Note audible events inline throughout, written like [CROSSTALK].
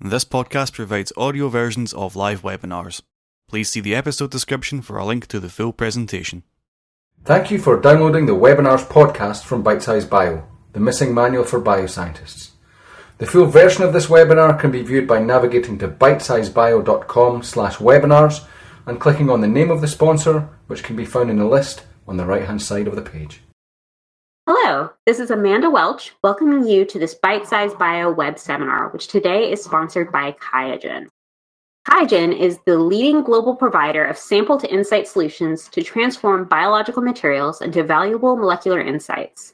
This podcast provides audio versions of live webinars. Please see the episode description for a link to the full presentation. Thank you for downloading the webinars podcast from Bitesize Bio, the missing manual for bioscientists. The full version of this webinar can be viewed by navigating to bitesizebio.com slash webinars and clicking on the name of the sponsor, which can be found in the list on the right hand side of the page. Hello, this is Amanda Welch welcoming you to this Bitesize Bio web seminar, which today is sponsored by QIAGEN. QIAGEN is the leading global provider of sample to insight solutions to transform biological materials into valuable molecular insights.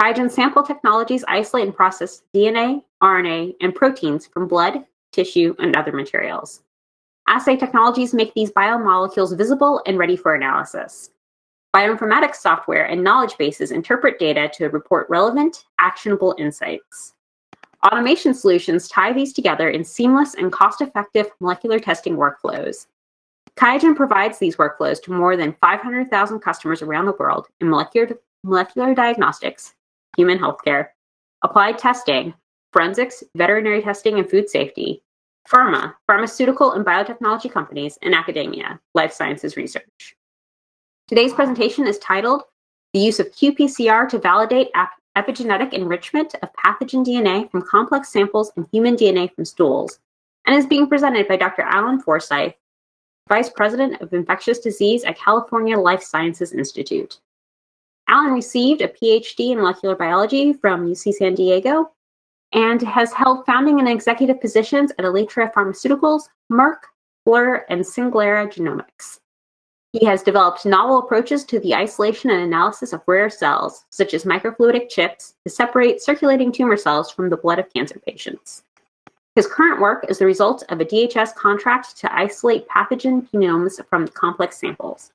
QIAGEN sample technologies isolate and process DNA, RNA, and proteins from blood, tissue, and other materials. Assay technologies make these biomolecules visible and ready for analysis. Bioinformatics software and knowledge bases interpret data to report relevant, actionable insights. Automation solutions tie these together in seamless and cost effective molecular testing workflows. QIAGEN provides these workflows to more than 500,000 customers around the world in molecular, molecular diagnostics, human healthcare, applied testing, forensics, veterinary testing and food safety, pharma, pharmaceutical and biotechnology companies, and academia, life sciences research. Today's presentation is titled The Use of qPCR to Validate Epigenetic Enrichment of Pathogen DNA from Complex Samples and Human DNA from Stools, and is being presented by Dr. Allyn Forsyth, Vice President of Infectious Disease at California Life Sciences Institute. Allyn received a PhD in molecular biology from UC San Diego and has held founding and executive positions at Elitra Pharmaceuticals, Merck, Fleur, and Singlera Genomics. He has developed novel approaches to the isolation and analysis of rare cells, such as microfluidic chips, to separate circulating tumor cells from the blood of cancer patients. His current work is the result of a DHS contract to isolate pathogen genomes from complex samples.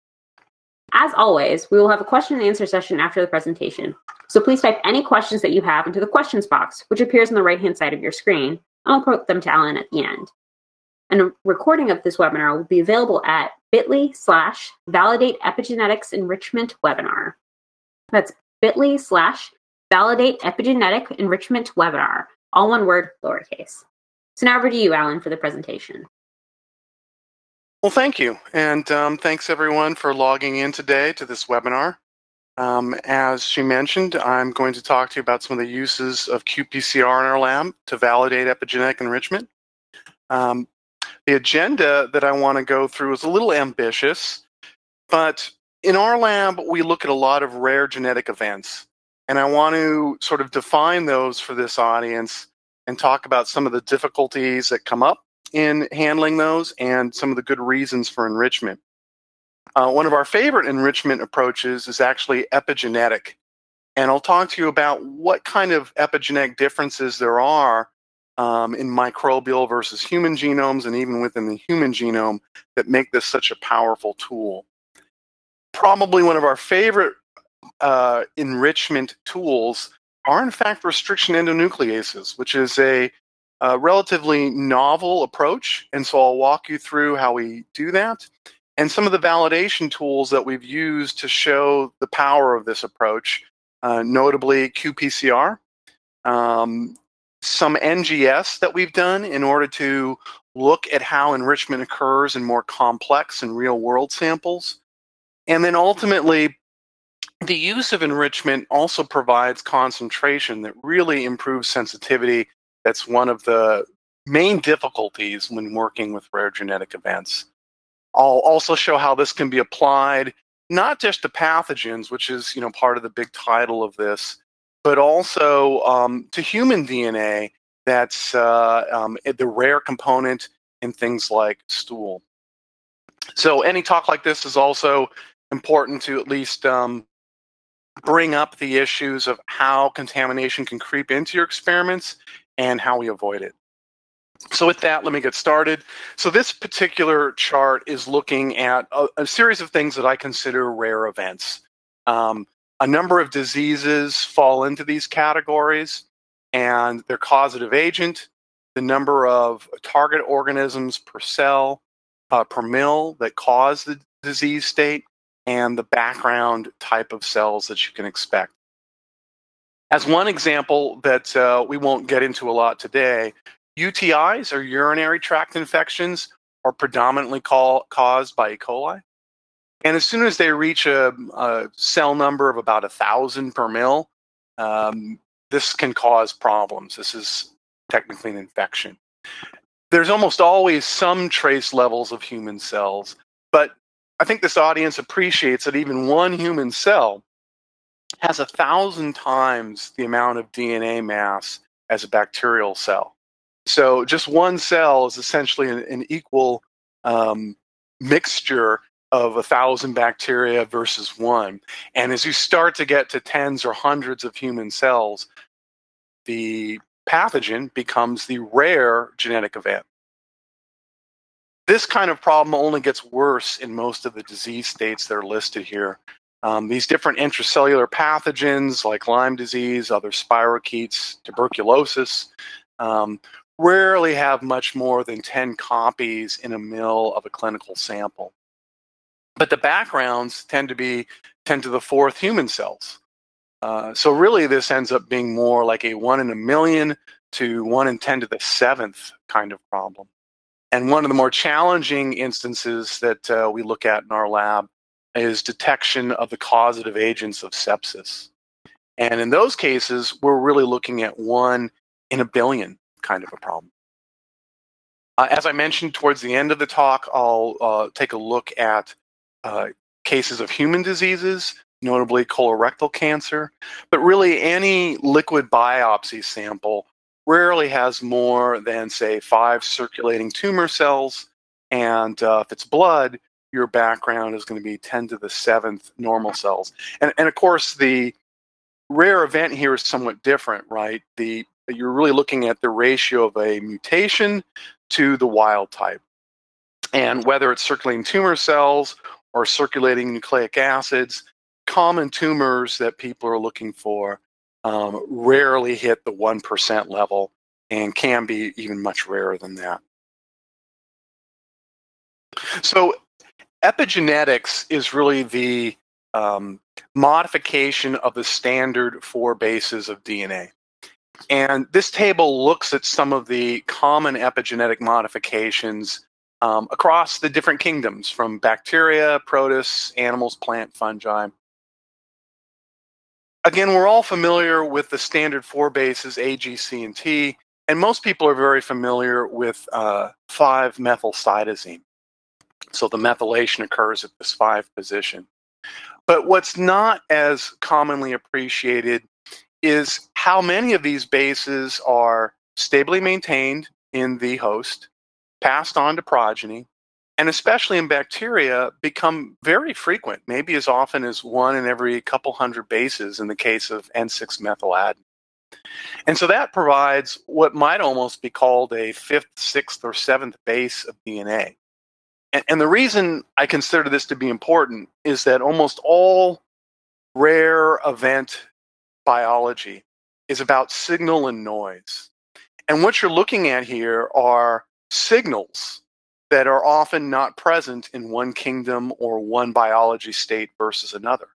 As always, we will have a question and answer session after the presentation, so please type any questions that you have into the questions box, which appears on the right hand side of your screen, and I'll quote them to Allyn at the end. And a recording of this webinar will be available at bit.ly slash validate epigenetics enrichment webinar. That's bit.ly slash validate epigenetic enrichment webinar, all one word, lowercase. So now over to you, Allyn, for the presentation. Well, thank you. And um, thanks everyone for logging in today to this webinar. Um, as she mentioned, I'm going to talk to you about some of the uses of qPCR in our lab to validate epigenetic enrichment. Um, the agenda that I want to go through is a little ambitious, but in our lab, we look at a lot of rare genetic events. And I want to sort of define those for this audience and talk about some of the difficulties that come up in handling those and some of the good reasons for enrichment. Uh, one of our favorite enrichment approaches is actually epigenetic. And I'll talk to you about what kind of epigenetic differences there are um, in microbial versus human genomes and even within the human genome that make this such a powerful tool. Probably one of our favorite uh, enrichment tools are, in fact, restriction endonucleases, which is a, a relatively novel approach. And so I'll walk you through how we do that and some of the validation tools that we've used to show the power of this approach, uh, notably qPCR. Um, some NGS that we've done in order to look at how enrichment occurs in more complex and real world samples. And then ultimately, the use of enrichment also provides concentration that really improves sensitivity. That's one of the main difficulties when working with rare genetic events. I'll also show how this can be applied not just to pathogens, which is you know part of the big title of this, but also um, to human DNA that's uh, um, the rare component in things like stool. So any talk like this is also important to at least um, bring up the issues of how contamination can creep into your experiments and how we avoid it. So with that, let me get started. So this particular chart is looking at a, a series of things that I consider rare events. Um, a number of diseases fall into these categories and their causative agent, the number of target organisms per cell, uh, per mill that cause the disease state, and the background type of cells that you can expect. As one example that uh, we won't get into a lot today, UTIs or urinary tract infections are predominantly call, caused by E. coli. And as soon as they reach a, a cell number of about a thousand per mil, um, this can cause problems. This is technically an infection. There's almost always some trace levels of human cells, but I think this audience appreciates that even one human cell has a thousand times the amount of DNA mass as a bacterial cell. So just one cell is essentially an, an equal um, mixture of a thousand bacteria versus one. And as you start to get to tens or hundreds of human cells, the pathogen becomes the rare genetic event. This kind of problem only gets worse in most of the disease states that are listed here. Um, these different intracellular pathogens like Lyme disease, other spirochetes, tuberculosis, um, rarely have much more than 10 copies in a mill of a clinical sample. But the backgrounds tend to be 10 to the fourth human cells. Uh, so really, this ends up being more like a one in a million to one in 10 to the seventh kind of problem. And one of the more challenging instances that uh, we look at in our lab is detection of the causative agents of sepsis. And in those cases, we're really looking at one in a billion kind of a problem. Uh, as I mentioned towards the end of the talk, I'll uh, take a look at uh, cases of human diseases, notably colorectal cancer, but really any liquid biopsy sample rarely has more than, say, five circulating tumor cells. And uh, if it's blood, your background is going to be 10 to the seventh normal cells. And, and of course, the rare event here is somewhat different, right? The you're really looking at the ratio of a mutation to the wild type. And whether it's circulating tumor cells or circulating nucleic acids, common tumors that people are looking for um, rarely hit the 1% level and can be even much rarer than that. So, epigenetics is really the um, modification of the standard four bases of DNA. And this table looks at some of the common epigenetic modifications um, across the different kingdoms from bacteria, protists, animals, plant, fungi, Again, we're all familiar with the standard four bases A, G, C, and T, and most people are very familiar with uh, 5-methylcytosine. So the methylation occurs at this 5 position. But what's not as commonly appreciated is how many of these bases are stably maintained in the host, passed on to progeny, and especially in bacteria, become very frequent, maybe as often as one in every couple hundred bases in the case of N6 methyladenine. And so that provides what might almost be called a fifth, sixth, or seventh base of DNA. And, and the reason I consider this to be important is that almost all rare event biology is about signal and noise. And what you're looking at here are signals that are often not present in one kingdom or one biology state versus another.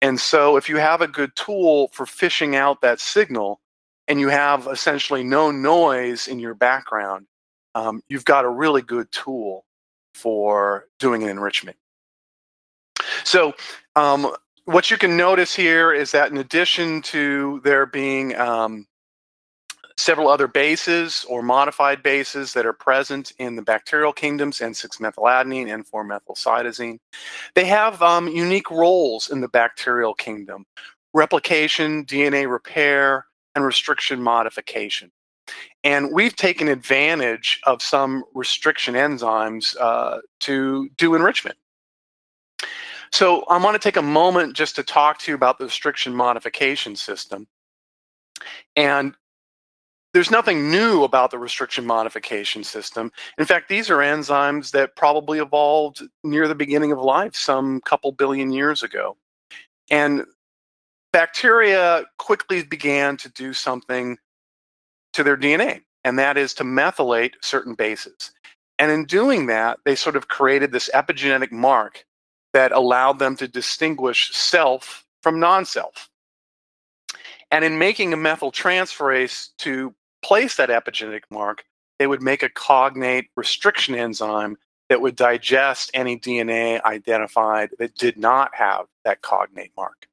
And so, if you have a good tool for fishing out that signal and you have essentially no noise in your background, um, you've got a really good tool for doing an enrichment. So, um, what you can notice here is that in addition to there being um, several other bases or modified bases that are present in the bacterial kingdoms, N6-methyladenine, N4-methylcytosine. They have um, unique roles in the bacterial kingdom, replication, DNA repair, and restriction modification. And we've taken advantage of some restriction enzymes uh, to do enrichment. So I want to take a moment just to talk to you about the restriction modification system. And there's nothing new about the restriction modification system. In fact, these are enzymes that probably evolved near the beginning of life, some couple billion years ago. And bacteria quickly began to do something to their DNA, and that is to methylate certain bases. And in doing that, they sort of created this epigenetic mark that allowed them to distinguish self from non self. And in making a methyltransferase to place that epigenetic mark, they would make a cognate restriction enzyme that would digest any DNA identified that did not have that cognate mark.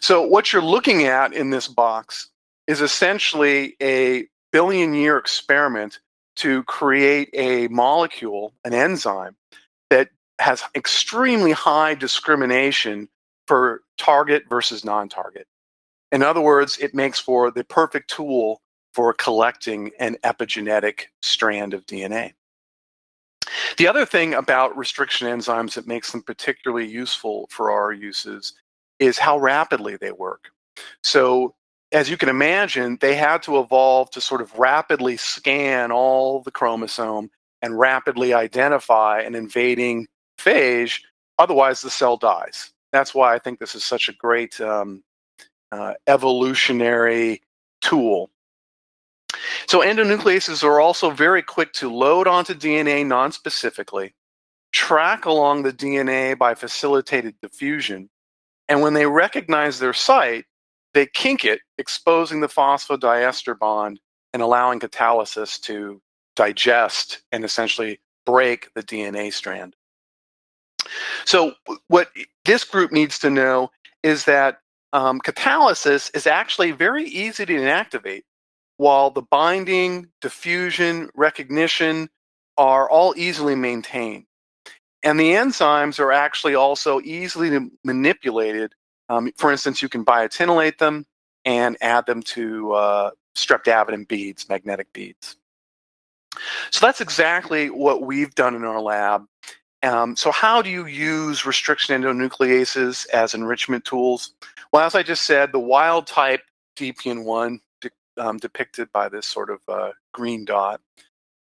So, what you're looking at in this box is essentially a billion year experiment to create a molecule, an enzyme, that has extremely high discrimination for target versus non target. In other words, it makes for the perfect tool for collecting an epigenetic strand of DNA. The other thing about restriction enzymes that makes them particularly useful for our uses is how rapidly they work. So, as you can imagine, they had to evolve to sort of rapidly scan all the chromosome and rapidly identify an invading phage. Otherwise, the cell dies. That's why I think this is such a great um, uh, evolutionary tool. So, endonucleases are also very quick to load onto DNA non-specifically, track along the DNA by facilitated diffusion, and when they recognize their site, they kink it, exposing the phosphodiester bond and allowing catalysis to digest and essentially break the DNA strand. So, what this group needs to know is that um, catalysis is actually very easy to inactivate, while the binding, diffusion, recognition are all easily maintained. And the enzymes are actually also easily manipulated. Um, for instance, you can biotinylate them and add them to uh, streptavidin beads, magnetic beads. So that's exactly what we've done in our lab. Um, so, how do you use restriction endonucleases as enrichment tools? Well, as I just said, the wild type DPN1, de- um, depicted by this sort of uh, green dot,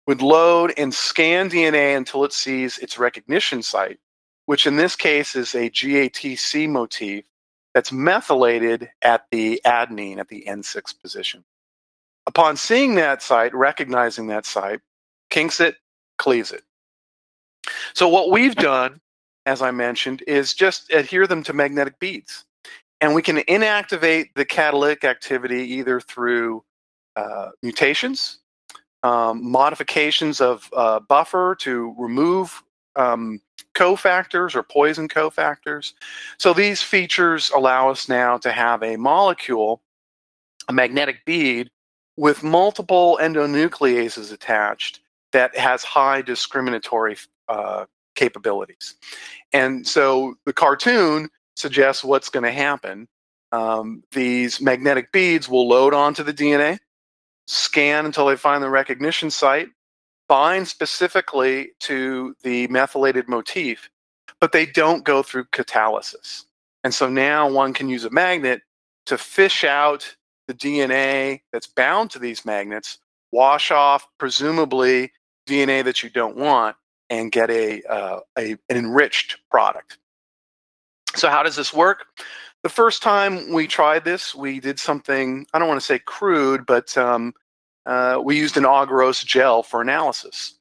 would load and scan DNA until it sees its recognition site, which in this case is a GATC motif that's methylated at the adenine at the N6 position. Upon seeing that site, recognizing that site, kinks it, cleaves it. So what we've done, as I mentioned, is just adhere them to magnetic beads. And we can inactivate the catalytic activity either through uh, mutations, um, modifications of uh, buffer to remove um, cofactors or poison cofactors. So these features allow us now to have a molecule, a magnetic bead, with multiple endonucleases attached that has high discriminatory uh, capabilities. And so the cartoon suggests what's going to happen. Um, these magnetic beads will load onto the DNA, scan until they find the recognition site, bind specifically to the methylated motif, but they don't go through catalysis. And so now one can use a magnet to fish out the DNA that's bound to these magnets, wash off presumably DNA that you don't want, and get a, uh, a an enriched product. So how does this work? The first time we tried this, we did something I don't want to say crude, but um, uh, we used an agarose gel for analysis,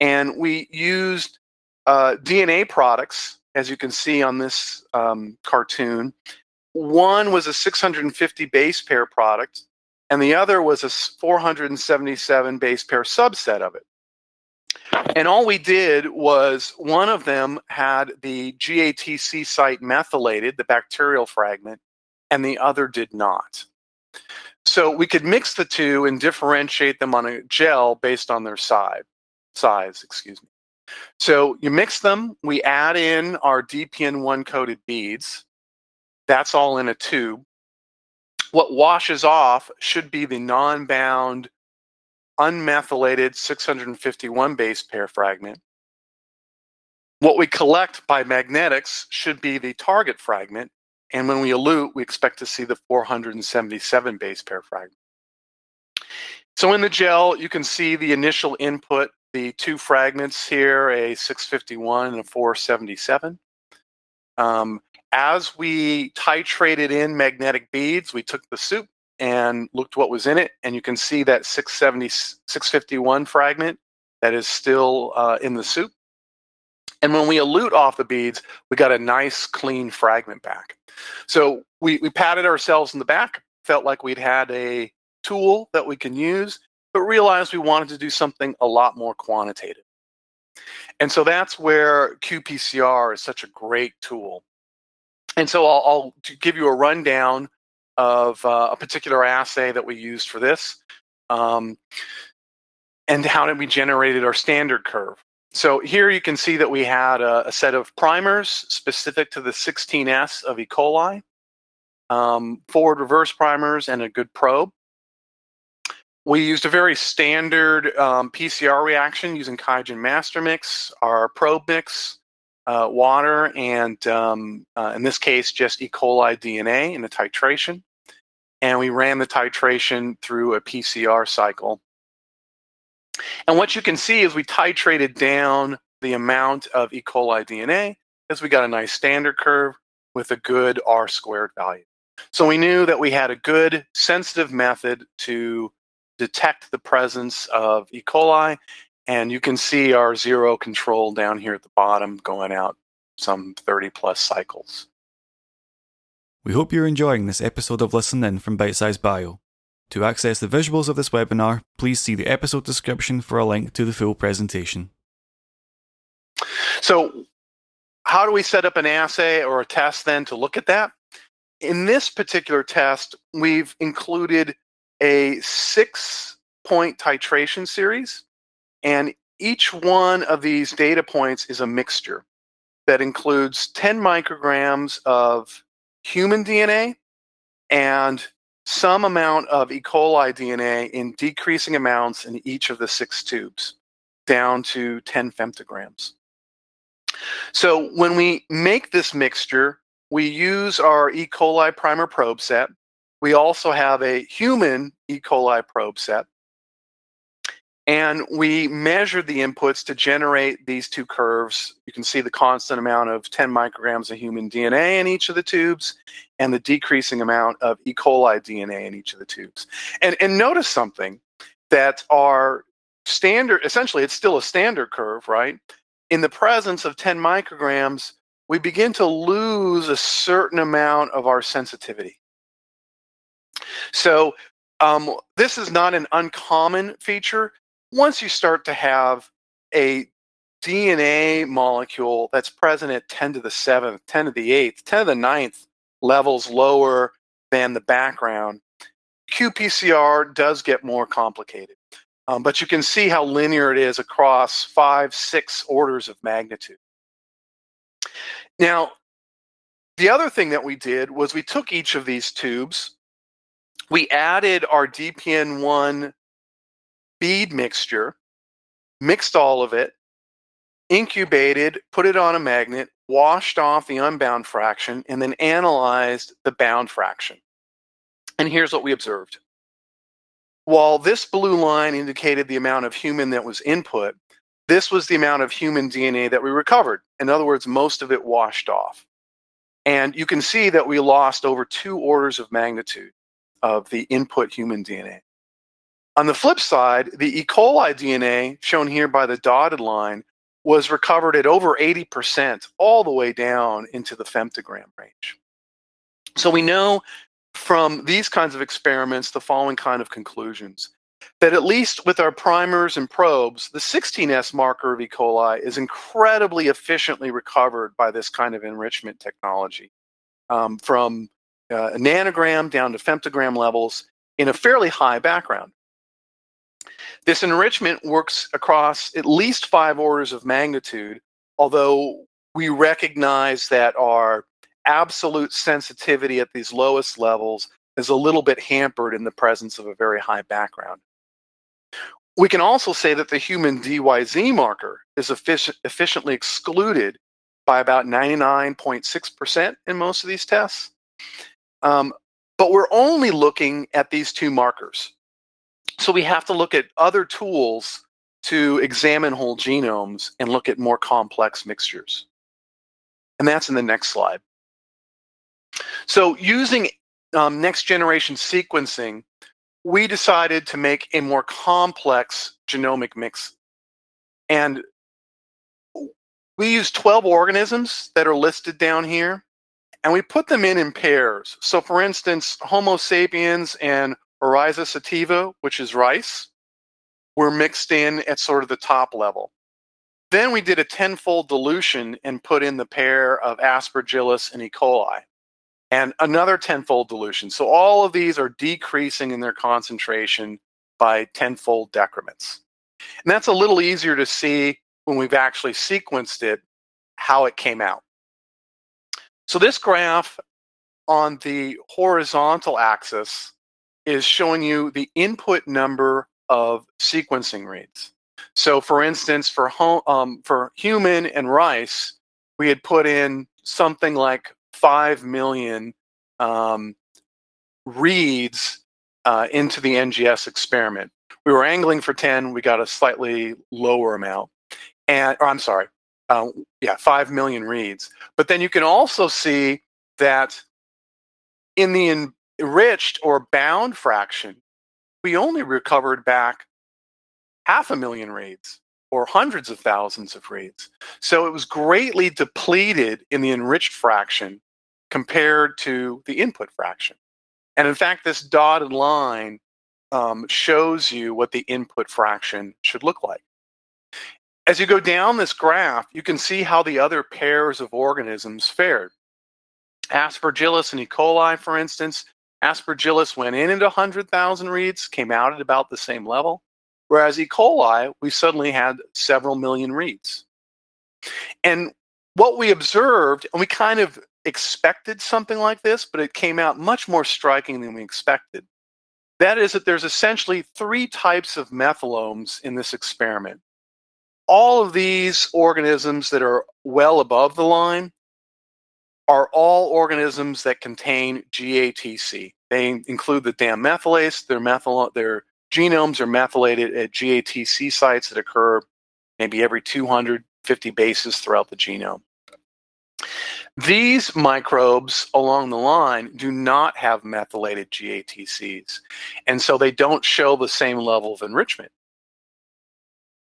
and we used uh, DNA products, as you can see on this um, cartoon. One was a 650 base pair product, and the other was a 477 base pair subset of it. And all we did was one of them had the GATC site methylated, the bacterial fragment, and the other did not. So we could mix the two and differentiate them on a gel based on their size. Size, excuse me. So you mix them. We add in our DPN1 coated beads. That's all in a tube. What washes off should be the non-bound unmethylated 651 base pair fragment. What we collect by magnetics should be the target fragment, and when we elute, we expect to see the 477 base pair fragment. So in the gel, you can see the initial input, the two fragments here, a 651 and a 477. Um, as we titrated in magnetic beads, we took the soup and looked what was in it, and you can see that 670, 651 fragment that is still uh, in the soup. And when we elute off the beads, we got a nice clean fragment back. So we, we patted ourselves in the back, felt like we'd had a tool that we can use, but realized we wanted to do something a lot more quantitative. And so that's where qPCR is such a great tool. And so I'll, I'll give you a rundown of uh, a particular assay that we used for this um, and how did we generated our standard curve. So here you can see that we had a, a set of primers specific to the 16S of E. coli, um, forward reverse primers, and a good probe. We used a very standard um, PCR reaction using QIAGEN master mix, our probe mix, uh, water, and um, uh, in this case, just E. coli DNA in a titration. And we ran the titration through a PCR cycle. And what you can see is we titrated down the amount of E. coli DNA as we got a nice standard curve with a good R squared value. So we knew that we had a good sensitive method to detect the presence of E. coli. And you can see our zero control down here at the bottom going out some 30 plus cycles. We hope you're enjoying this episode of Listen In from Bitesize Bio. To access the visuals of this webinar, please see the episode description for a link to the full presentation. So, how do we set up an assay or a test then to look at that? In this particular test, we've included a six point titration series, and each one of these data points is a mixture that includes 10 micrograms of human DNA and some amount of E. coli DNA in decreasing amounts in each of the six tubes, down to 10 femtograms. So when we make this mixture, we use our E. coli primer probe set we also have a human E. coli probe set. And we measured the inputs to generate these two curves. You can see the constant amount of 10 micrograms of human DNA in each of the tubes and the decreasing amount of E. coli DNA in each of the tubes. And, and notice something that our standard, essentially, it's still a standard curve, right? In the presence of 10 micrograms, we begin to lose a certain amount of our sensitivity. So um, this is not an uncommon feature. Once you start to have a DNA molecule that's present at 10 to the 7th, 10 to the 8th, 10 to the 9th levels lower than the background, qPCR does get more complicated. Um, but you can see how linear it is across five, six orders of magnitude. Now, the other thing that we did was we took each of these tubes we added our DPN1 bead mixture, mixed all of it, incubated, put it on a magnet, washed off the unbound fraction, and then analyzed the bound fraction. And here's what we observed. While this blue line indicated the amount of human that was input, this was the amount of human DNA that we recovered. In other words, most of it washed off. And you can see that we lost over two orders of magnitude of the input human DNA. On the flip side, the E. coli DNA, shown here by the dotted line, was recovered at over 80%, all the way down into the femtogram range. So we know from these kinds of experiments the following kind of conclusions that at least with our primers and probes, the 16S marker of E. coli is incredibly efficiently recovered by this kind of enrichment technology. Um, from uh, nanogram down to femtogram levels in a fairly high background. This enrichment works across at least five orders of magnitude, although we recognize that our absolute sensitivity at these lowest levels is a little bit hampered in the presence of a very high background. We can also say that the human DYZ marker is efficient, efficiently excluded by about 99.6% in most of these tests. Um, but we're only looking at these two markers. So we have to look at other tools to examine whole genomes and look at more complex mixtures. And that's in the next slide. So using um, next generation sequencing, we decided to make a more complex genomic mix. And we use 12 organisms that are listed down here and we put them in in pairs. So, for instance, Homo sapiens and Oryza sativa, which is rice, were mixed in at sort of the top level. Then we did a tenfold dilution and put in the pair of Aspergillus and E. coli, and another tenfold dilution. So all of these are decreasing in their concentration by tenfold decrements. And that's a little easier to see when we've actually sequenced it, how it came out. So this graph on the horizontal axis is showing you the input number of sequencing reads. So, for instance, for home, um, for human and rice, we had put in something like five million um, reads uh, into the NGS experiment. We were angling for ten. We got a slightly lower amount, and or I'm sorry, uh, yeah, five million reads. But then you can also see that in the enriched or bound fraction, we only recovered back half a million reads or hundreds of thousands of reads. So it was greatly depleted in the enriched fraction compared to the input fraction. And in fact, this dotted line um, shows you what the input fraction should look like. As you go down this graph, you can see how the other pairs of organisms fared. Aspergillus and E. coli, for instance, Aspergillus went in at 100,000 reads, came out at about the same level, whereas E. coli, we suddenly had several million reads. And what we observed, and we kind of expected something like this, but it came out much more striking than we expected. That is, that there's essentially three types of methylomes in this experiment. All of these organisms that are well above the line are all organisms that contain GATC. They include the DAM methylase. Their, methyl, their genomes are methylated at GATC sites that occur maybe every 250 bases throughout the genome. These microbes along the line do not have methylated GATCs, and so they don't show the same level of enrichment.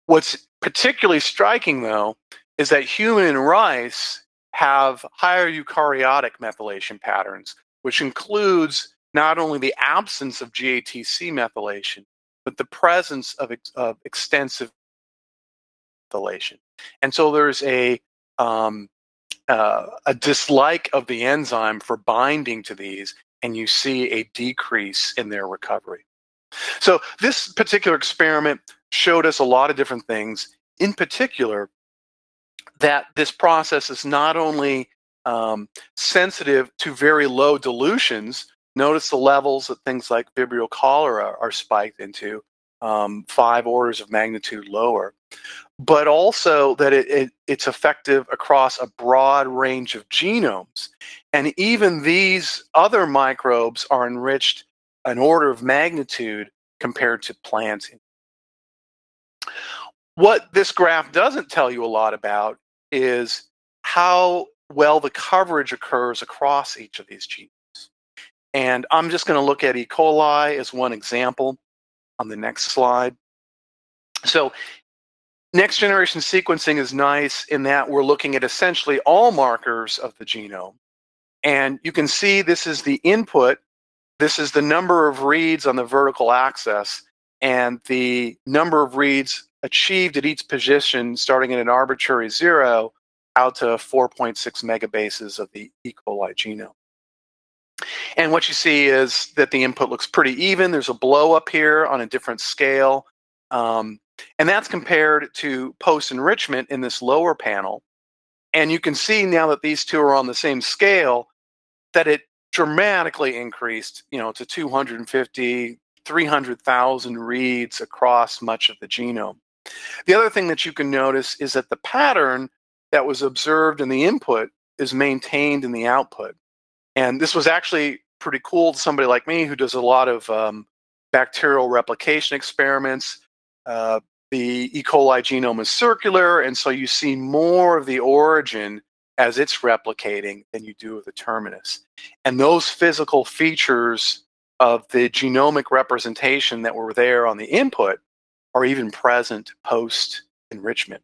What's particularly striking, though, is that human and rice have higher eukaryotic methylation patterns, which includes not only the absence of GATC methylation, but the presence of, of extensive methylation. And so there's a um, uh, a dislike of the enzyme for binding to these, and you see a decrease in their recovery. So this particular experiment showed us a lot of different things. In particular, that this process is not only um, sensitive to very low dilutions. Notice the levels that things like Vibrio cholera are spiked into, um, five orders of magnitude lower, but also that it, it, it's effective across a broad range of genomes. And even these other microbes are enriched an order of magnitude compared to plants. What this graph doesn't tell you a lot about is how well the coverage occurs across each of these genes. And I'm just going to look at E. coli as one example on the next slide. So next generation sequencing is nice in that we're looking at essentially all markers of the genome. And you can see this is the input. This is the number of reads on the vertical axis and the number of reads achieved at each position starting at an arbitrary zero out to 4.6 megabases of the E. coli genome. And what you see is that the input looks pretty even. There's a blow up here on a different scale. Um, and that's compared to post enrichment in this lower panel. And you can see now that these two are on the same scale that it dramatically increased, you know, to 250, 300,000 reads across much of the genome. The other thing that you can notice is that the pattern that was observed in the input is maintained in the output. And this was actually pretty cool to somebody like me who does a lot of um, bacterial replication experiments. Uh, the E. coli genome is circular, and so you see more of the origin as it's replicating than you do of the terminus. And those physical features of the genomic representation that were there on the input are even present post enrichment.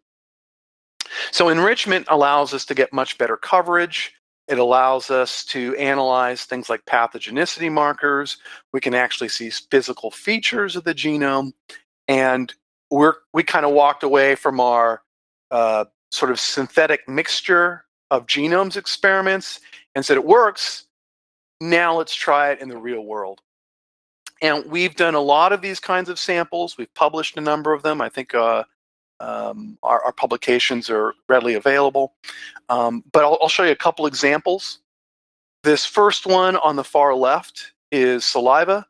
So, enrichment allows us to get much better coverage. It allows us to analyze things like pathogenicity markers. We can actually see physical features of the genome. And we're we kind of walked away from our uh, sort of synthetic mixture of genomes experiments and said it works. Now let's try it in the real world. And we've done a lot of these kinds of samples. We've published a number of them. I think uh, um, our, our, publications are readily available. Um, but I'll, I'll, show you a couple examples. This first one on the far left is saliva,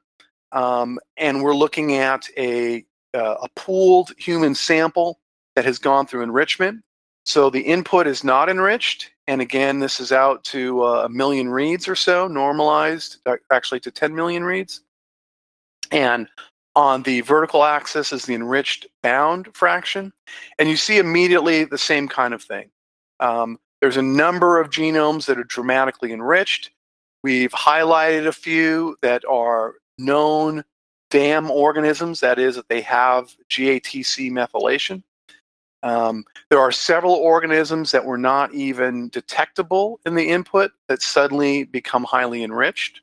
um, and we're looking at a, uh, a pooled human sample that has gone through enrichment. So the input is not enriched, and again, this is out to uh, a million reads or so, normalized uh, actually to 10 million reads. And on the vertical axis is the enriched bound fraction. And you see immediately the same kind of thing. Um, there's a number of genomes that are dramatically enriched. We've highlighted a few that are known DAM organisms, that is, that they have GATC methylation. Um, there are several organisms that were not even detectable in the input that suddenly become highly enriched.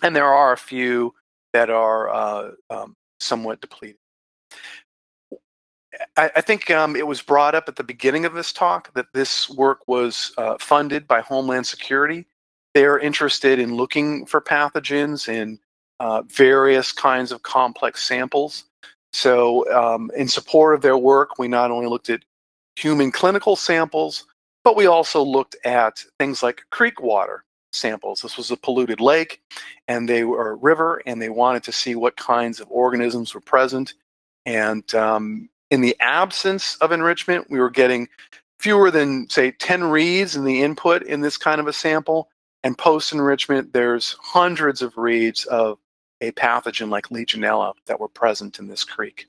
And there are a few that are uh, um, somewhat depleted. I, I think um, it was brought up at the beginning of this talk that this work was uh, funded by Homeland Security. They're interested in looking for pathogens in uh, various kinds of complex samples. So, um, in support of their work, we not only looked at human clinical samples, but we also looked at things like creek water samples. This was a polluted lake, and they were a river, and they wanted to see what kinds of organisms were present. And um, in the absence of enrichment, we were getting fewer than say 10 reads in the input in this kind of a sample. And post enrichment, there's hundreds of reads of a pathogen like Legionella that were present in this creek.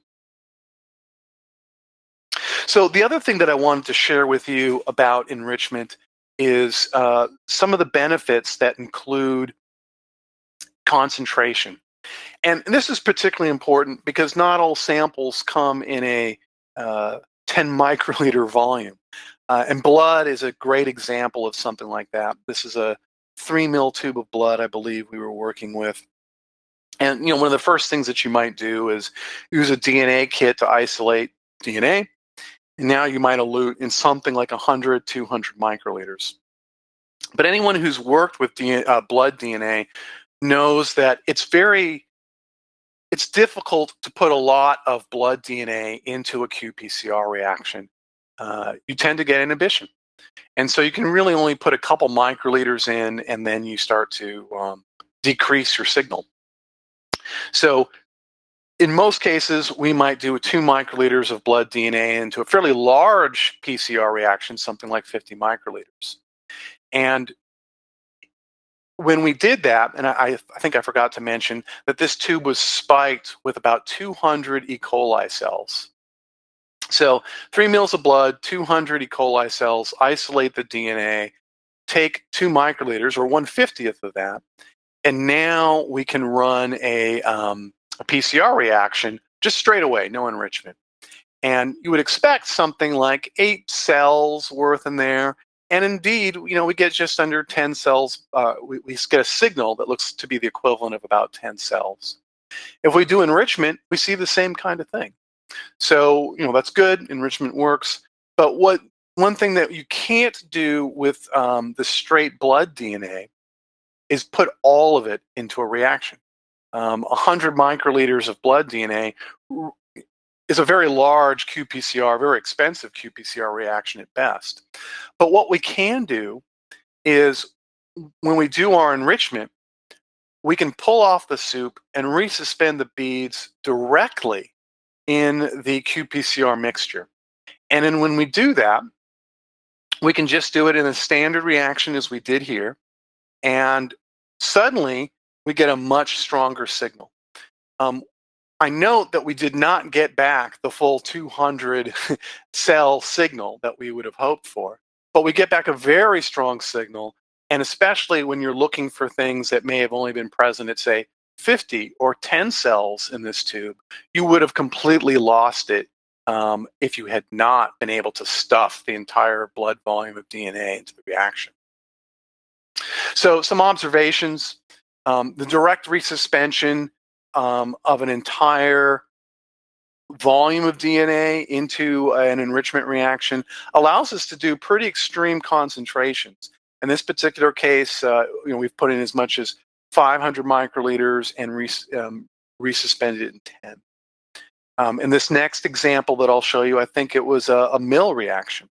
So, the other thing that I wanted to share with you about enrichment is uh, some of the benefits that include concentration. And this is particularly important because not all samples come in a uh, 10 [LAUGHS] microliter volume. Uh, and blood is a great example of something like that. This is a three mil tube of blood, I believe we were working with. And you know, one of the first things that you might do is use a DNA kit to isolate DNA. And now you might elute in something like 100, 200 microliters. But anyone who's worked with DNA, uh, blood DNA knows that it's very it's difficult to put a lot of blood DNA into a qPCR reaction. Uh, you tend to get inhibition. And so you can really only put a couple microliters in, and then you start to um, decrease your signal. So in most cases, we might do two microliters of blood DNA into a fairly large PCR reaction, something like 50 microliters. And when we did that, and I, I, think I forgot to mention that this tube was spiked with about 200 E. coli cells. So, three mils of blood, 200 E. coli cells, isolate the DNA, take two microliters or 150th of that, and now we can run a, um, a PCR reaction just straight away, no enrichment. And you would expect something like eight cells worth in there. And indeed, you know, we get just under 10 cells. Uh, we, we get a signal that looks to be the equivalent of about 10 cells. If we do enrichment, we see the same kind of thing. So, you know, that's good. Enrichment works. But what one thing that you can't do with um, the straight blood DNA is put all of it into a reaction. Um, 100 microliters of blood DNA is a very large qPCR, very expensive qPCR reaction at best. But what we can do is when we do our enrichment, we can pull off the soup and resuspend the beads directly in the qPCR mixture. And then when we do that, we can just do it in a standard reaction as we did here. And suddenly we get a much stronger signal. Um, I note that we did not get back the full 200 [LAUGHS] cell signal that we would have hoped for, but we get back a very strong signal. And especially when you're looking for things that may have only been present at, say, 50 or 10 cells in this tube, you would have completely lost it um, if you had not been able to stuff the entire blood volume of DNA into the reaction. So, some observations um, the direct resuspension um, of an entire volume of DNA into an enrichment reaction allows us to do pretty extreme concentrations. In this particular case, uh, you know, we've put in as much as 500 microliters and res- um, resuspended it in 10. Um, in this next example that I'll show you, I think it was a, a mill reaction.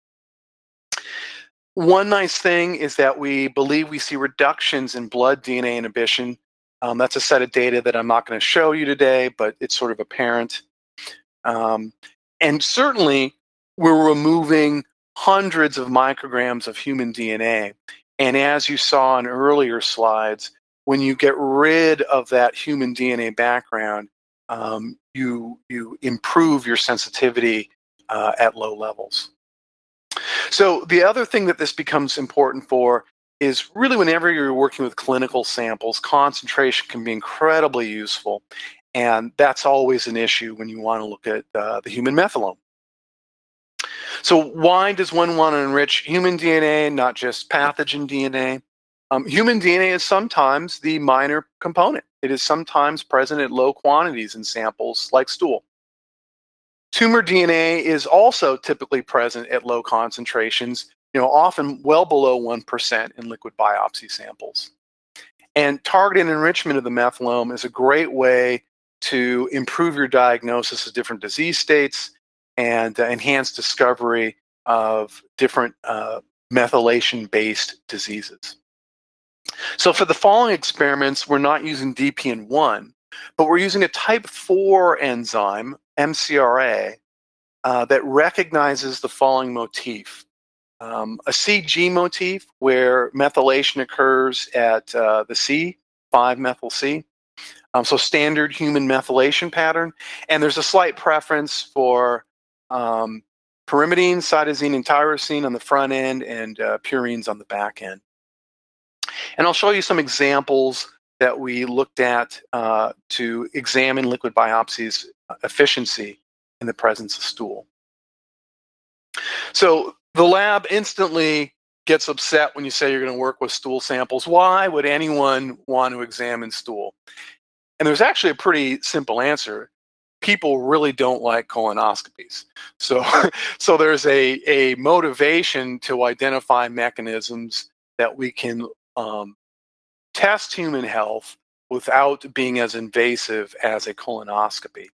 One nice thing is that we believe we see reductions in blood DNA inhibition. Um, that's a set of data that I'm not going to show you today, but it's sort of apparent. Um, and certainly, we're removing hundreds of micrograms of human DNA. And as you saw in earlier slides, when you get rid of that human DNA background, um, you you improve your sensitivity uh, at low levels. So the other thing that this becomes important for is really whenever you're working with clinical samples, concentration can be incredibly useful, and that's always an issue when you want to look at uh, the human methylome. So why does one want to enrich human DNA, not just pathogen DNA? Um, human DNA is sometimes the minor component. It is sometimes present at low quantities in samples like stool. Tumor DNA is also typically present at low concentrations, you know, often well below 1% in liquid biopsy samples. And targeted enrichment of the methylome is a great way to improve your diagnosis of different disease states and uh, enhance discovery of different uh, methylation based diseases. So, for the following experiments, we're not using DPN1, but we're using a type 4 enzyme, MCRA, uh, that recognizes the following motif. Um, a CG motif where methylation occurs at uh, the C, 5 methyl C. Um, so standard human methylation pattern. And there's a slight preference for um, pyrimidine, cytosine, and tyrosine on the front end and uh, purines on the back end. And I'll show you some examples that we looked at uh, to examine liquid biopsies efficiency in the presence of stool. So the lab instantly gets upset when you say you're going to work with stool samples. Why would anyone want to examine stool? And there's actually a pretty simple answer. People really don't like colonoscopies. So, [LAUGHS] so there's a, a motivation to identify mechanisms that we can um, test human health without being as invasive as a colonoscopy.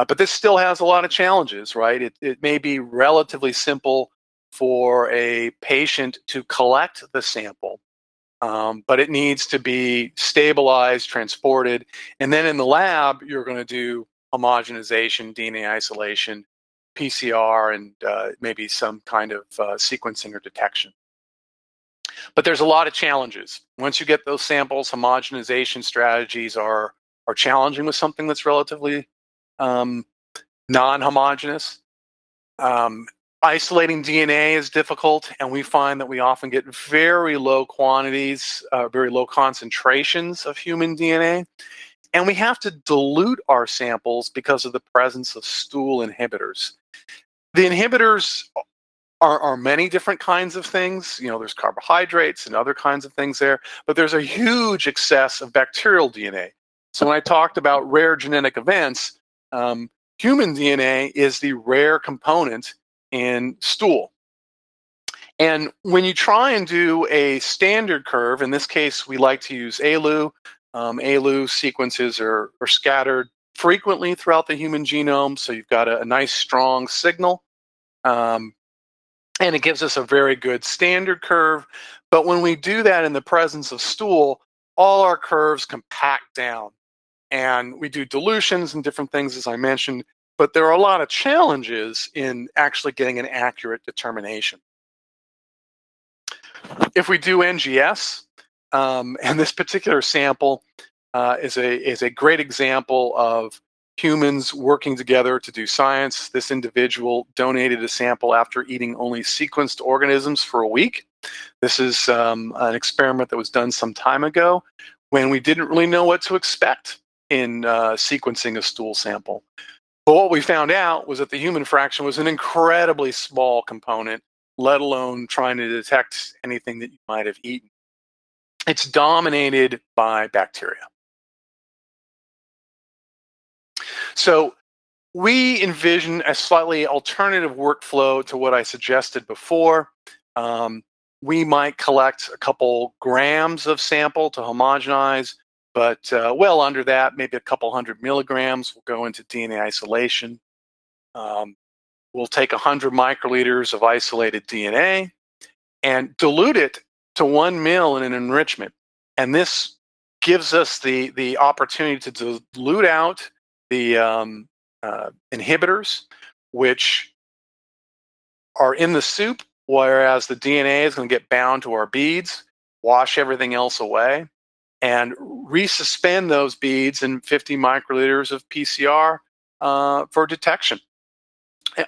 Uh, but this still has a lot of challenges, right? It, it may be relatively simple for a patient to collect the sample, um, but it needs to be stabilized, transported, and then in the lab, you're going to do homogenization, DNA isolation, PCR, and uh, maybe some kind of uh, sequencing or detection. But there's a lot of challenges. Once you get those samples, homogenization strategies are are challenging with something that's relatively um, non-homogeneous. Um, isolating DNA is difficult, and we find that we often get very low quantities, uh, very low concentrations of human DNA. And we have to dilute our samples because of the presence of stool inhibitors. The inhibitors are, are many different kinds of things. You know, there's carbohydrates and other kinds of things there, but there's a huge excess of bacterial DNA. So when I talked about rare genetic events, um, human DNA is the rare component in stool. And when you try and do a standard curve, in this case, we like to use ALU. Um, ALU sequences are, are scattered frequently throughout the human genome, so you've got a, a nice strong signal. Um, and it gives us a very good standard curve. But when we do that in the presence of stool, all our curves compact down. And we do dilutions and different things, as I mentioned, but there are a lot of challenges in actually getting an accurate determination. If we do NGS, um, [LAUGHS] and this particular sample uh, is, a, is a great example of humans working together to do science. This individual donated a sample after eating only sequenced organisms for a week. This is um, an experiment that was done some time ago when we didn't really know what to expect in uh, sequencing a stool sample. But what we found out was that the human fraction was an incredibly small component, let alone trying to detect anything that you might have eaten. It's dominated by bacteria. So we envision a slightly alternative workflow to what I suggested before. Um, we might collect a couple grams of sample to homogenize, but uh, well under that, maybe a couple hundred milligrams will go into DNA isolation. Um, we'll take 100 microliters of isolated DNA and dilute it to one mil in an enrichment. And this gives us the, the opportunity to dilute out the um, uh, inhibitors, which are in the soup, whereas the DNA is going to get bound to our beads, wash everything else away, and resuspend those beads in 50 microliters of PCR uh, for detection,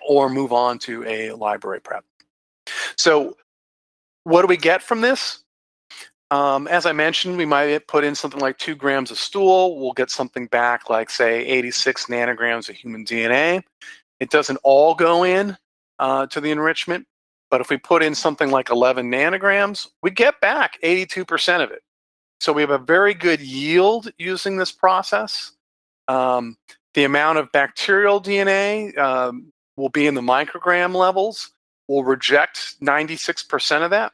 or move on to a library prep. So, what do we get from this? Um, as I mentioned, we might put in something like two grams of stool. We'll get something back like, say, 86 nanograms of human DNA. It doesn't all go in uh, to the enrichment, but if we put in something like 11 nanograms, we get back 82% of it. So we have a very good yield using this process. Um, the amount of bacterial DNA um, will be in the microgram levels. We'll reject 96% of that.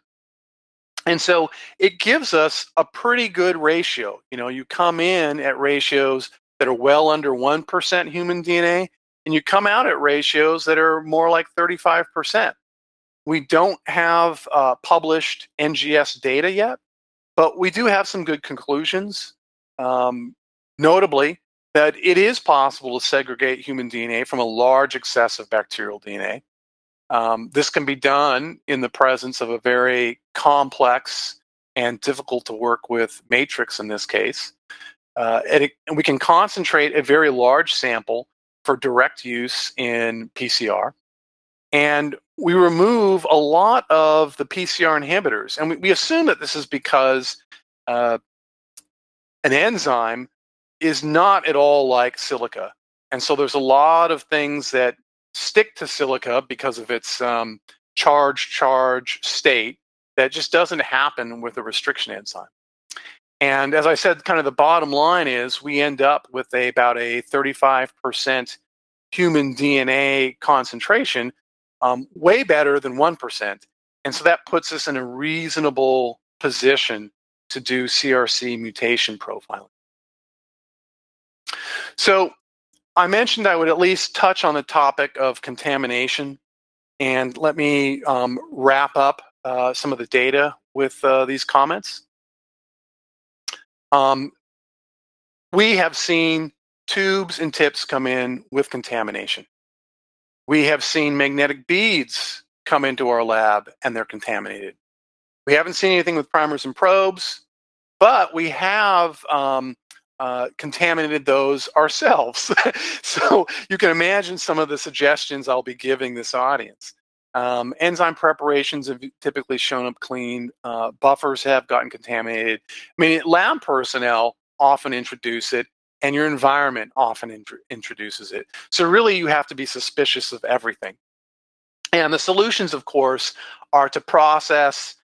And so it gives us a pretty good ratio. You know, you come in at ratios that are well under 1% human DNA, and you come out at ratios that are more like 35%. We don't have uh, published NGS data yet, but we do have some good conclusions. Um, notably, that it is possible to segregate human DNA from a large excess of bacterial DNA. Um, this can be done in the presence of a very complex and difficult to work with matrix in this case. Uh, and, it, and we can concentrate a very large sample for direct use in PCR. And we remove a lot of the PCR inhibitors. And we, we assume that this is because uh, an enzyme is not at all like silica. And so there's a lot of things that stick to silica because of its um, charge charge state that just doesn't happen with a restriction enzyme. And as I said, kind of the bottom line is we end up with a, about a 35% human DNA concentration, um, way better than 1%. And so that puts us in a reasonable position to do CRC mutation profiling. So I mentioned I would at least touch on the topic of contamination. And let me um, wrap up uh, some of the data with uh, these comments. Um, we have seen tubes and tips come in with contamination. We have seen magnetic beads come into our lab and they're contaminated. We haven't seen anything with primers and probes, but we have um, uh, contaminated those ourselves. [LAUGHS] so you can imagine some of the suggestions I'll be giving this audience. Um, enzyme preparations have typically shown up clean. Uh, buffers have gotten contaminated. I mean, lab personnel often introduce it, and your environment often int- introduces it. So really, you have to be suspicious of everything. And the solutions, of course, are to process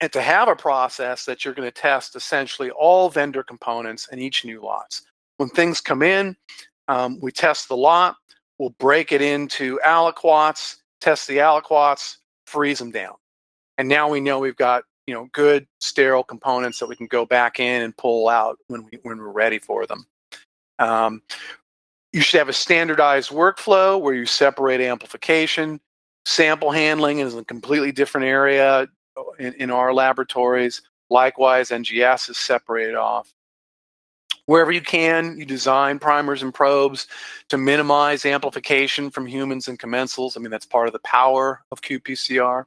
and to have a process that you're going to test essentially all vendor components in each new lots. When things come in, um, we test the lot, we'll break it into aliquots, test the aliquots, freeze them down. And now we know we've got you know good sterile components that we can go back in and pull out when we when we're ready for them. Um, you should have a standardized workflow where you separate amplification. Sample handling is a completely different area in, in our laboratories. Likewise, NGS is separated off. Wherever you can, you design primers and probes to minimize amplification from humans and commensals. I mean, that's part of the power of qPCR.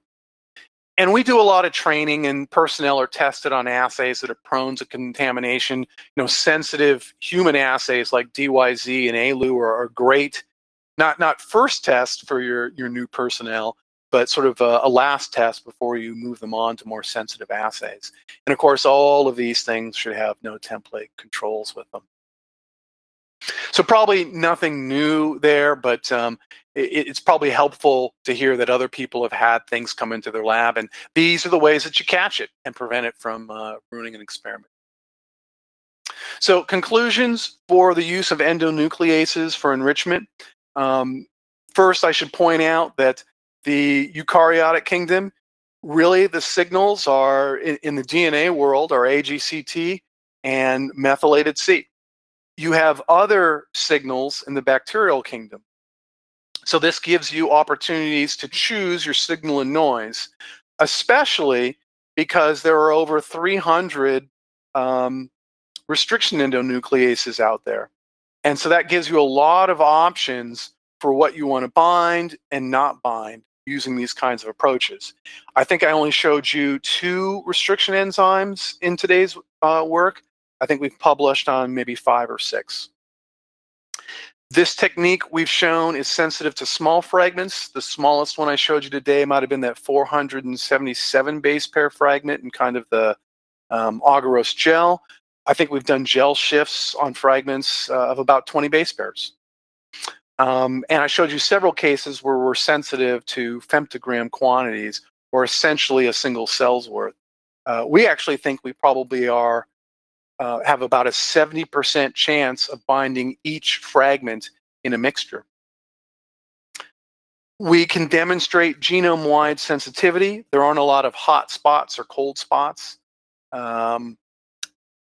And we do a lot of training, and personnel are tested on assays that are prone to contamination. You know, sensitive human assays like DYZ and ALU are, are great, not not first test for your your new personnel, but sort of a, a, last test before you move them on to more sensitive assays. And of course, all of these things should have no template controls with them. So probably nothing new there, but um, it, it's probably helpful to hear that other people have had things come into their lab, and these are the ways that you catch it and prevent it from uh, ruining an experiment. So conclusions for the use of endonucleases for enrichment. Um, first, I should point out that the eukaryotic kingdom, really the signals are in, in the DNA world are AGCT and methylated C. You have other signals in the bacterial kingdom. So this gives you opportunities to choose your signal and noise, especially because there are over 300 um, restriction endonucleases out there. And so that gives you a lot of options for what you want to bind and not bind using these kinds of approaches. I think I only showed you two restriction enzymes in today's uh, work. I think we've published on maybe five or six. This technique we've shown is sensitive to small fragments. The smallest one I showed you today might have been that 477 base pair fragment in kind of the um, agarose gel. I think we've done gel shifts on fragments uh, of about 20 base pairs. Um, and I showed you several cases where we're sensitive to femtogram quantities, or essentially a single cell's worth. Uh, we actually think we probably are uh, have about a 70% chance of binding each fragment in a mixture. We can demonstrate genome-wide sensitivity. There aren't a lot of hot spots or cold spots. Um,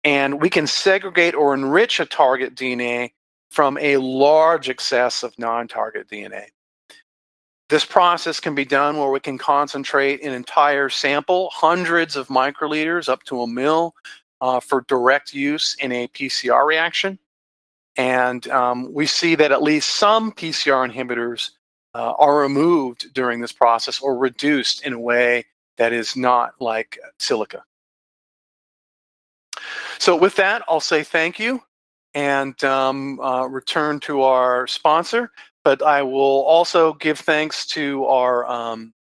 and we can segregate or enrich a target DNA from a large excess of non-target DNA. This process can be done where we can concentrate an entire sample, hundreds of microliters up to a mil, uh, for direct use in a PCR reaction. And um, we see that at least some PCR inhibitors uh, are removed during this process or reduced in a way that is not like silica. So with that, I'll say thank you and um, uh, return to our sponsor. But I will also give thanks to our um,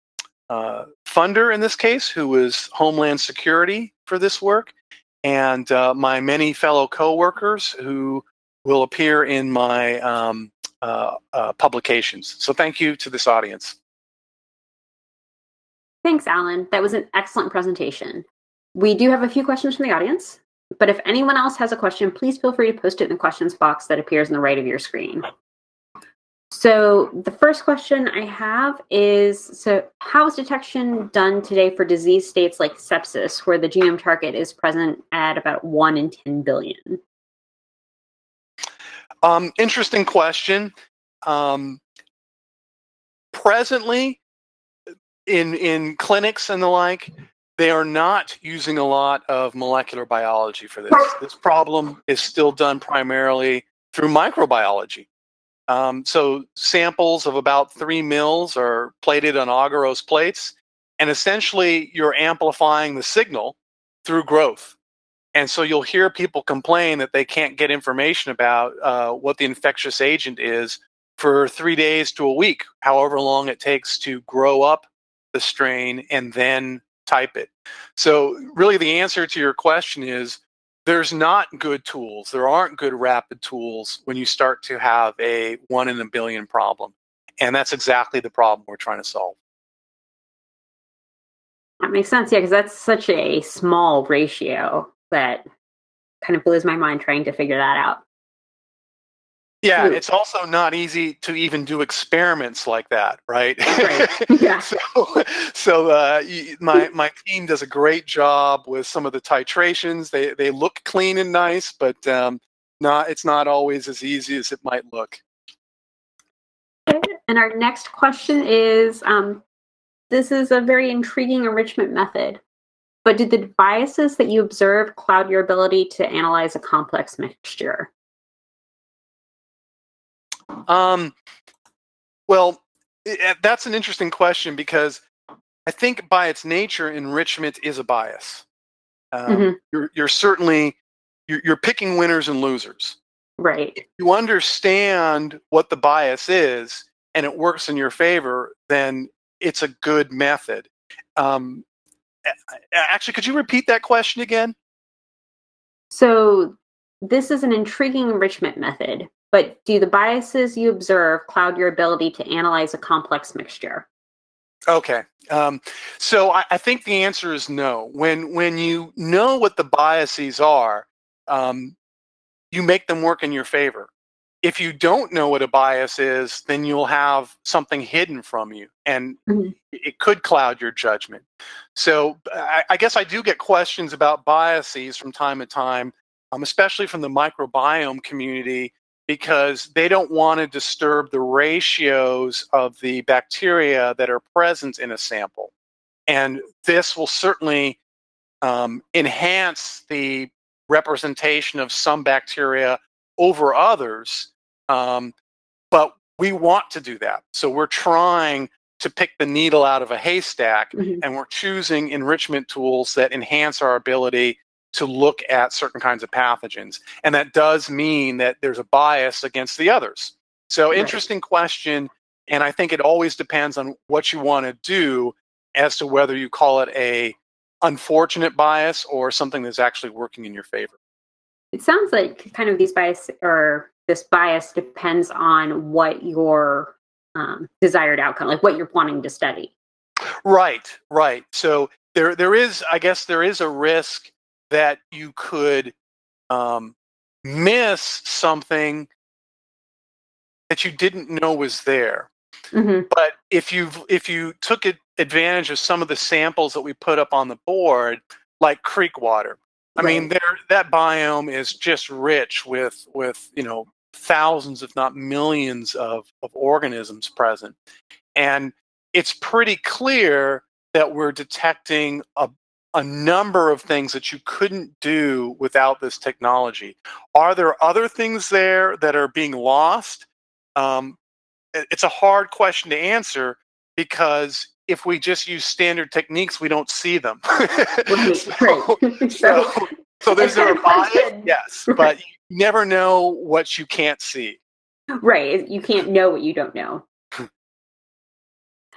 uh, funder in this case, who is Homeland Security for this work, and uh, my many fellow coworkers who will appear in my um, uh, uh, publications. So thank you to this audience. Thanks, Allyn. That was an excellent presentation. We do have a few questions from the audience, but if anyone else has a question, please feel free to post it in the questions box that appears on the right of your screen. So the first question I have is, so how is detection done today for disease states like sepsis, where the genome target is present at about 1 in 10 billion? Um, interesting question. Um, presently, in, in clinics and the like, they are not using a lot of molecular biology for this. This problem is still done primarily through microbiology. Um, so samples of about three mils are plated on agarose plates, and essentially you're amplifying the signal through growth. And so you'll hear people complain that they can't get information about uh, what the infectious agent is for three days to a week, however long it takes to grow up the strain and then type it. So, really, the answer to your question is there's not good tools. There aren't good rapid tools when you start to have a one in a billion problem. And that's exactly the problem we're trying to solve. That makes sense. Yeah, because that's such a small ratio that kind of blows my mind trying to figure that out. Yeah, it's also not easy to even do experiments like that, right? Right. [LAUGHS] Yeah. so, so uh, my my team does a great job with some of the titrations. They they look clean and nice, but um, not it's not always as easy as it might look. And our next question is: um, This is a very intriguing enrichment method, but did the biases that you observe cloud your ability to analyze a complex mixture? Um, well, it, that's an interesting question because I think by its nature, enrichment is a bias. Um, mm-hmm. you're, you're certainly you're, you're picking winners and losers. Right. If you understand what the bias is and it works in your favor, then it's a good method. Um, actually, could you repeat that question again? So, this is an intriguing enrichment method but do the biases you observe cloud your ability to analyze a complex mixture? Okay. Um, so I, I, think the answer is no. When when you know what the biases are, um, you make them work in your favor. if you don't know what a bias is, then you'll have something hidden from you, and mm-hmm. it could cloud your judgment. So I, I, guess I do get questions about biases from time to time, um, especially from the microbiome community, because they don't want to disturb the ratios of the bacteria that are present in a sample. And this will certainly um, enhance the representation of some bacteria over others. Um, but we want to do that. So we're trying to pick the needle out of a haystack mm-hmm. and we're choosing enrichment tools that enhance our ability to look at certain kinds of pathogens. And that does mean that there's a bias against the others. So, right. interesting question. And I think it always depends on what you want to do as to whether you call it a unfortunate bias or something that's actually working in your favor. It sounds like kind of these bias or this bias depends on what your um, desired outcome, like what you're wanting to study. Right, right. So there, there is, I guess, there is a risk that you could um, miss something that you didn't know was there. Mm-hmm. But if you if you took advantage of some of the samples that we put up on the board, like creek water, I mean, there that biome is just rich with with you know thousands, if not millions, of of organisms present, and it's pretty clear that we're detecting a a number of things that you couldn't do without this technology. Are there other things there that are being lost? Um, it's a hard question to answer because if we just use standard techniques, we don't see them. [LAUGHS] [LAUGHS] so, so, so, there's a bias, yes, but you never know what you can't see. Right. You can't know what you don't know.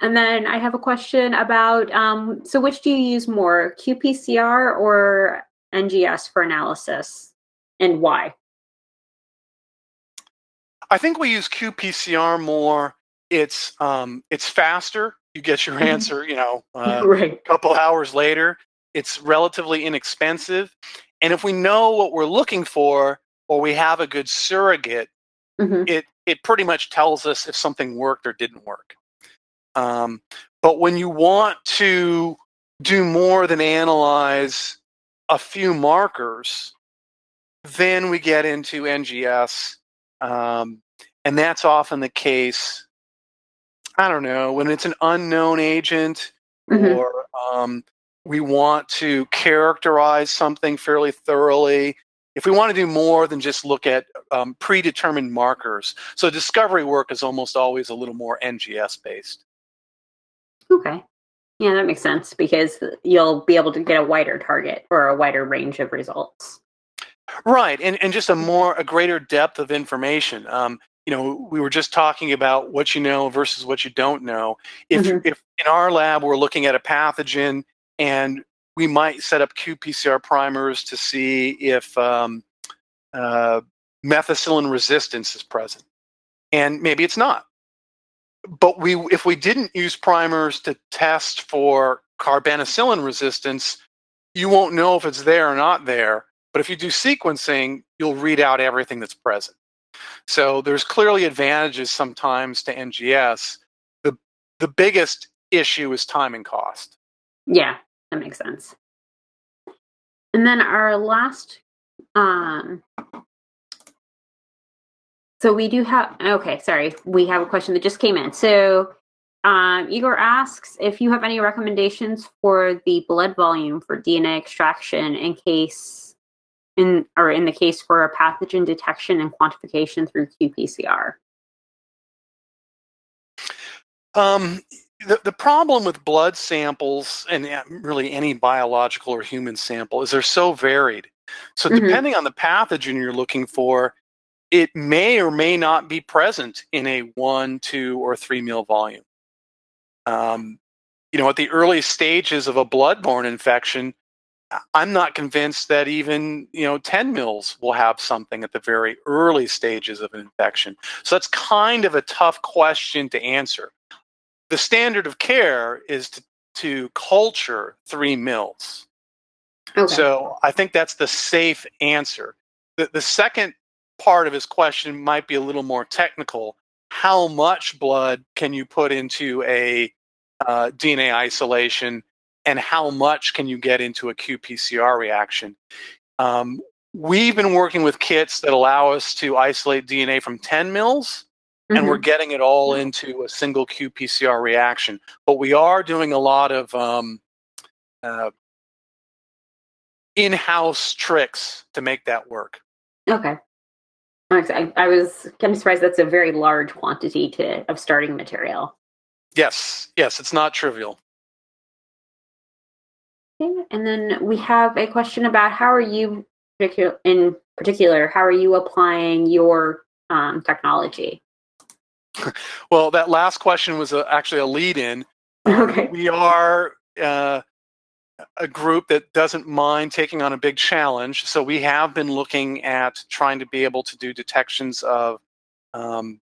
And then I have a question about um, so which do you use more, qPCR or NGS for analysis, and why? I think we use qPCR more. It's um, it's faster. You get your mm-hmm. answer, you know, [LAUGHS] uh, right. a couple hours later. It's relatively inexpensive, and if we know what we're looking for, or we have a good surrogate, mm-hmm. it it pretty much tells us if something worked or didn't work. Um, but when you want to do more than analyze a few markers, then we get into NGS. Um, and that's often the case, I don't know, when it's an unknown agent mm-hmm. or um, we want to characterize something fairly thoroughly. If we want to do more than just look at um, predetermined markers, so discovery work is almost always a little more NGS based. Okay. Yeah, that makes sense because you'll be able to get a wider target or a wider range of results. Right, and and just a more a greater depth of information. Um, you know, we were just talking about what you know versus what you don't know. If mm-hmm. if in our lab we're looking at a pathogen and we might set up qPCR primers to see if um, uh, methicillin resistance is present, and maybe it's not but we if we didn't use primers to test for carbenicillin resistance, you won't know if it's there or not there. But if you do sequencing, you'll read out everything that's present. So there's clearly advantages sometimes to NGS. The the biggest issue is time and cost. Yeah, that makes sense. And then our last um, so we do have, okay, sorry. We have a question that just came in. So um, Igor asks if you have any recommendations for the blood volume for DNA extraction in case, in or in the case for a pathogen detection and quantification through qPCR. Um, the, the problem with blood samples and really any biological or human sample is they're so varied. So Mhm. depending on the pathogen you're looking for, it may or may not be present in a one, two, or three mil volume. Um, you know, at the early stages of a bloodborne infection, I'm not convinced that even you know 10 mils will have something at the very early stages of an infection. So that's kind of a tough question to answer. The standard of care is to, to culture three mils. Okay. So I think that's the safe answer. The, the second part of his question might be a little more technical. How much blood can you put into a uh, DNA isolation, and how much can you get into a qPCR reaction? Um, we've been working with kits that allow us to isolate DNA from 10 mils, mm-hmm. and we're mm-hmm. getting it all into a single qPCR reaction. But we are doing a lot of um, uh, in-house tricks to make that work. Okay. I, I was kind of surprised that's a very large quantity to of starting material. Yes, yes, it's not trivial. Okay, and then we have a question about how are you, in particular, how are you applying your um, technology? [LAUGHS] well, that last question was a, actually a lead-in. [LAUGHS] Okay. We are uh, a group that doesn't mind taking on a big challenge. So we have been looking at trying to be able to do detections of um,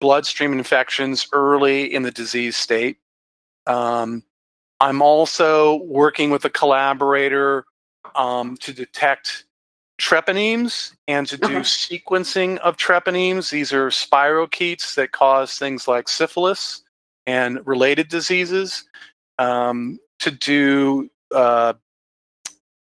bloodstream infections early in the disease state. Um, I'm also working with a collaborator um, to detect treponemes and to do okay. sequencing of treponemes. These are spirochetes that cause things like syphilis and related diseases. Um, to do uh,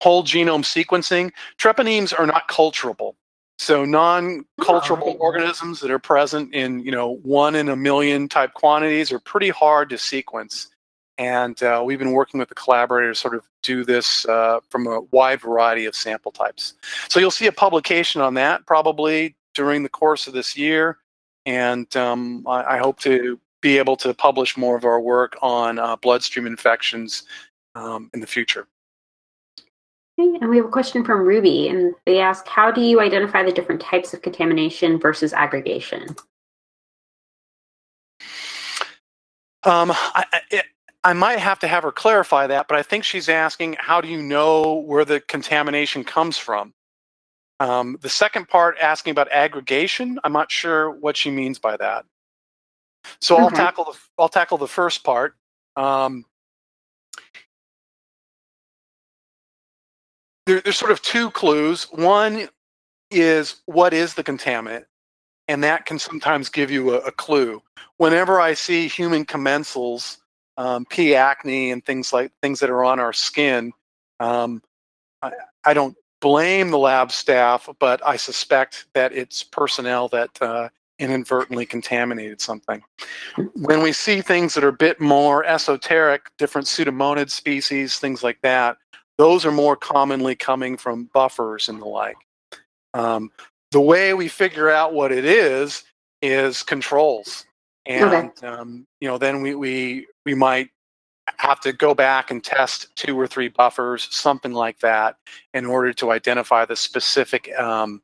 whole genome sequencing. Treponemes are not culturable. So non-culturable oh, organisms that are present in you know one in a million type quantities are pretty hard to sequence. And uh, we've been working with a collaborator to sort of do this uh, from a wide variety of sample types. So you'll see a publication on that probably during the course of this year. And um, I, I, hope to be able to publish more of our work on uh, bloodstream infections um, in the future. Okay, and we have a question from Ruby, and they ask, how do you identify the different types of contamination versus aggregation? Um, I, it, I might have to have her clarify that, but I think she's asking, how do you know where the contamination comes from? Um, the second part, asking about aggregation, I'm not sure what she means by that. So okay. I'll tackle the I'll tackle the first part. Um, there, there's sort of two clues. One is what is the contaminant, and that can sometimes give you a, a clue. Whenever I see human commensals, um, P. acne, and things like things that are on our skin, um, I, I, don't blame the lab staff, but I suspect that it's personnel that uh, inadvertently contaminated something. When we see things that are a bit more esoteric, different pseudomonad species, things like that, those are more commonly coming from buffers and the like. Um, the way we figure out what it is is controls, and okay. um, you know, then we, we we might have to go back and test two or three buffers, something like that, in order to identify the specific um,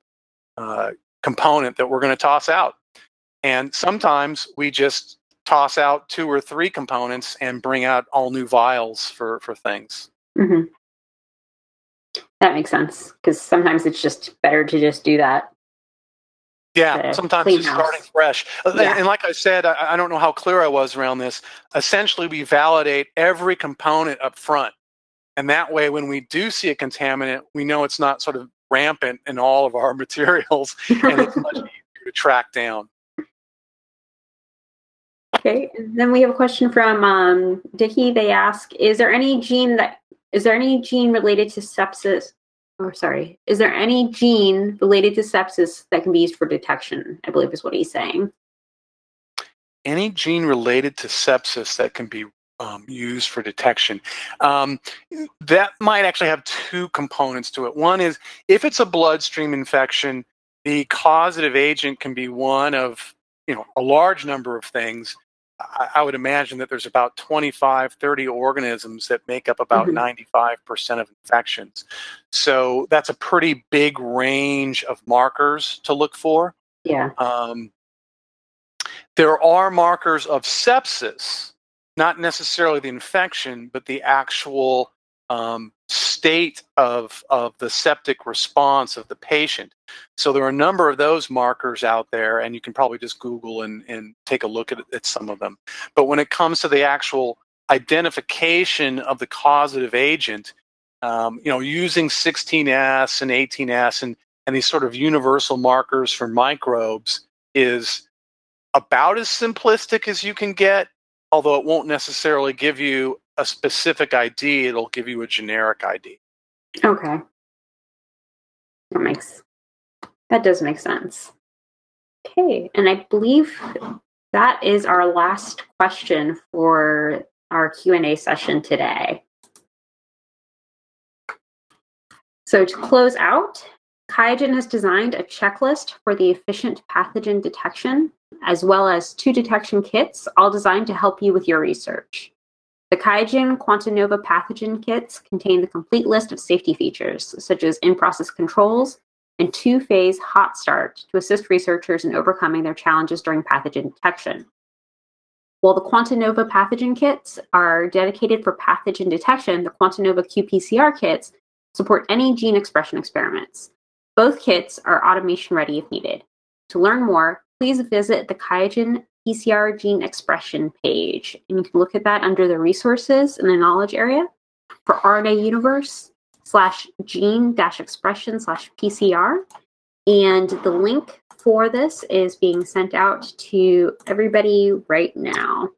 uh, component that we're going to toss out. And sometimes we just toss out two or three components and bring out all new vials for for things. Mm-hmm. That makes sense because sometimes it's just better to just do that. Yeah, sometimes it's starting fresh. Uh, yeah. And like I said, I, I don't know how clear I was around this. Essentially, we validate every component up front. And that way, when we do see a contaminant, we know it's not sort of rampant in all of our [LAUGHS] materials and it's much [LAUGHS] easier to track down. Okay, then we have a question from um, Dicky. They ask Is there any gene that is there any gene related to sepsis? Or sorry, is there any gene related to sepsis that can be used for detection? I believe is what he's saying. Any gene related to sepsis that can be um, used for detection. Um, that might actually have two components to it. One is if it's a bloodstream infection, the causative agent can be one of you know a large number of things. I would imagine that there's about 25, 30 organisms that make up about mm-hmm. 95% of infections. So that's a pretty big range of markers to look for. Yeah. Um, there are markers of sepsis, not necessarily the infection, but the actual um, state of, of the septic response of the patient. So there are a number of those markers out there, and you can probably just Google and, and take a look at, at some of them. But when it comes to the actual identification of the causative agent, um, you know, using 16S and 18S and and these sort of universal markers for microbes is about as simplistic as you can get, although it won't necessarily give you a specific ID, it'll give you a generic ID. Okay. That makes that does make sense. Okay, and I believe that is our last question for our Q&A session today. So to close out, QIAGEN has designed a checklist for the efficient pathogen detection, as well as two detection kits, all designed to help you with your research. The QIAGEN QuantiNova pathogen kits contain the complete list of safety features, such as in-process controls and two-phase hot start to assist researchers in overcoming their challenges during pathogen detection. While the QuantiNova pathogen kits are dedicated for pathogen detection, the QuantiNova qPCR kits support any gene expression experiments. Both kits are automation ready if needed. To learn more, please visit the QIAGEN PCR gene expression page, and you can look at that under the resources in the knowledge area for RNA Universe slash gene dash expression slash PCR. And the link for this is being sent out to everybody right now.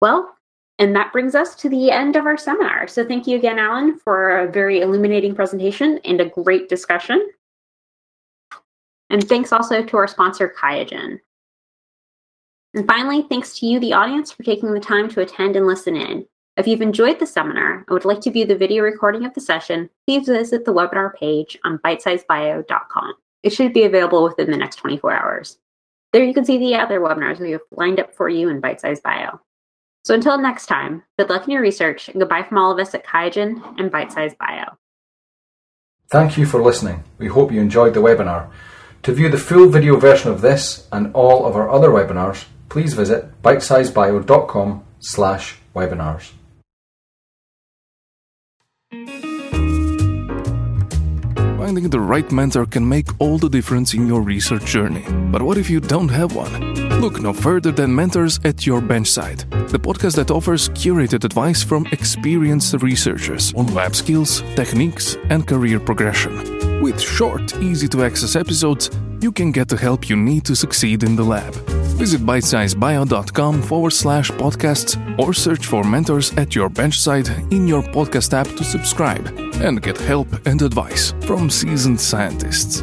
Well, and that brings us to the end of our seminar. So thank you again, Allyn, for a very illuminating presentation and a great discussion. And thanks also to our sponsor, QIAGEN. And finally, thanks to you, the audience, for taking the time to attend and listen in. If you've enjoyed the seminar and would like to view the video recording of the session, please visit the webinar page on bitesizebio.com. It should be available within the next 24 hours. There you can see the other webinars we have lined up for you in Bitesize Bio. So until next time, good luck in your research and goodbye from all of us at QIAGEN and Bitesize Bio. Thank you for listening. We hope you enjoyed the webinar. To view the full video version of this and all of our other webinars, please visit bitesizebio.com slash webinars. Finding the right mentor can make all the difference in your research journey. But what if you don't have one? Look no further than Mentors at Your Benchside, the podcast that offers curated advice from experienced researchers on lab skills, techniques, and career progression. With short, easy to access episodes, you can get the help you need to succeed in the lab. Visit bitesizebio.com forward slash podcasts or search for mentors at your benchside in your podcast app to subscribe and get help and advice from seasoned scientists.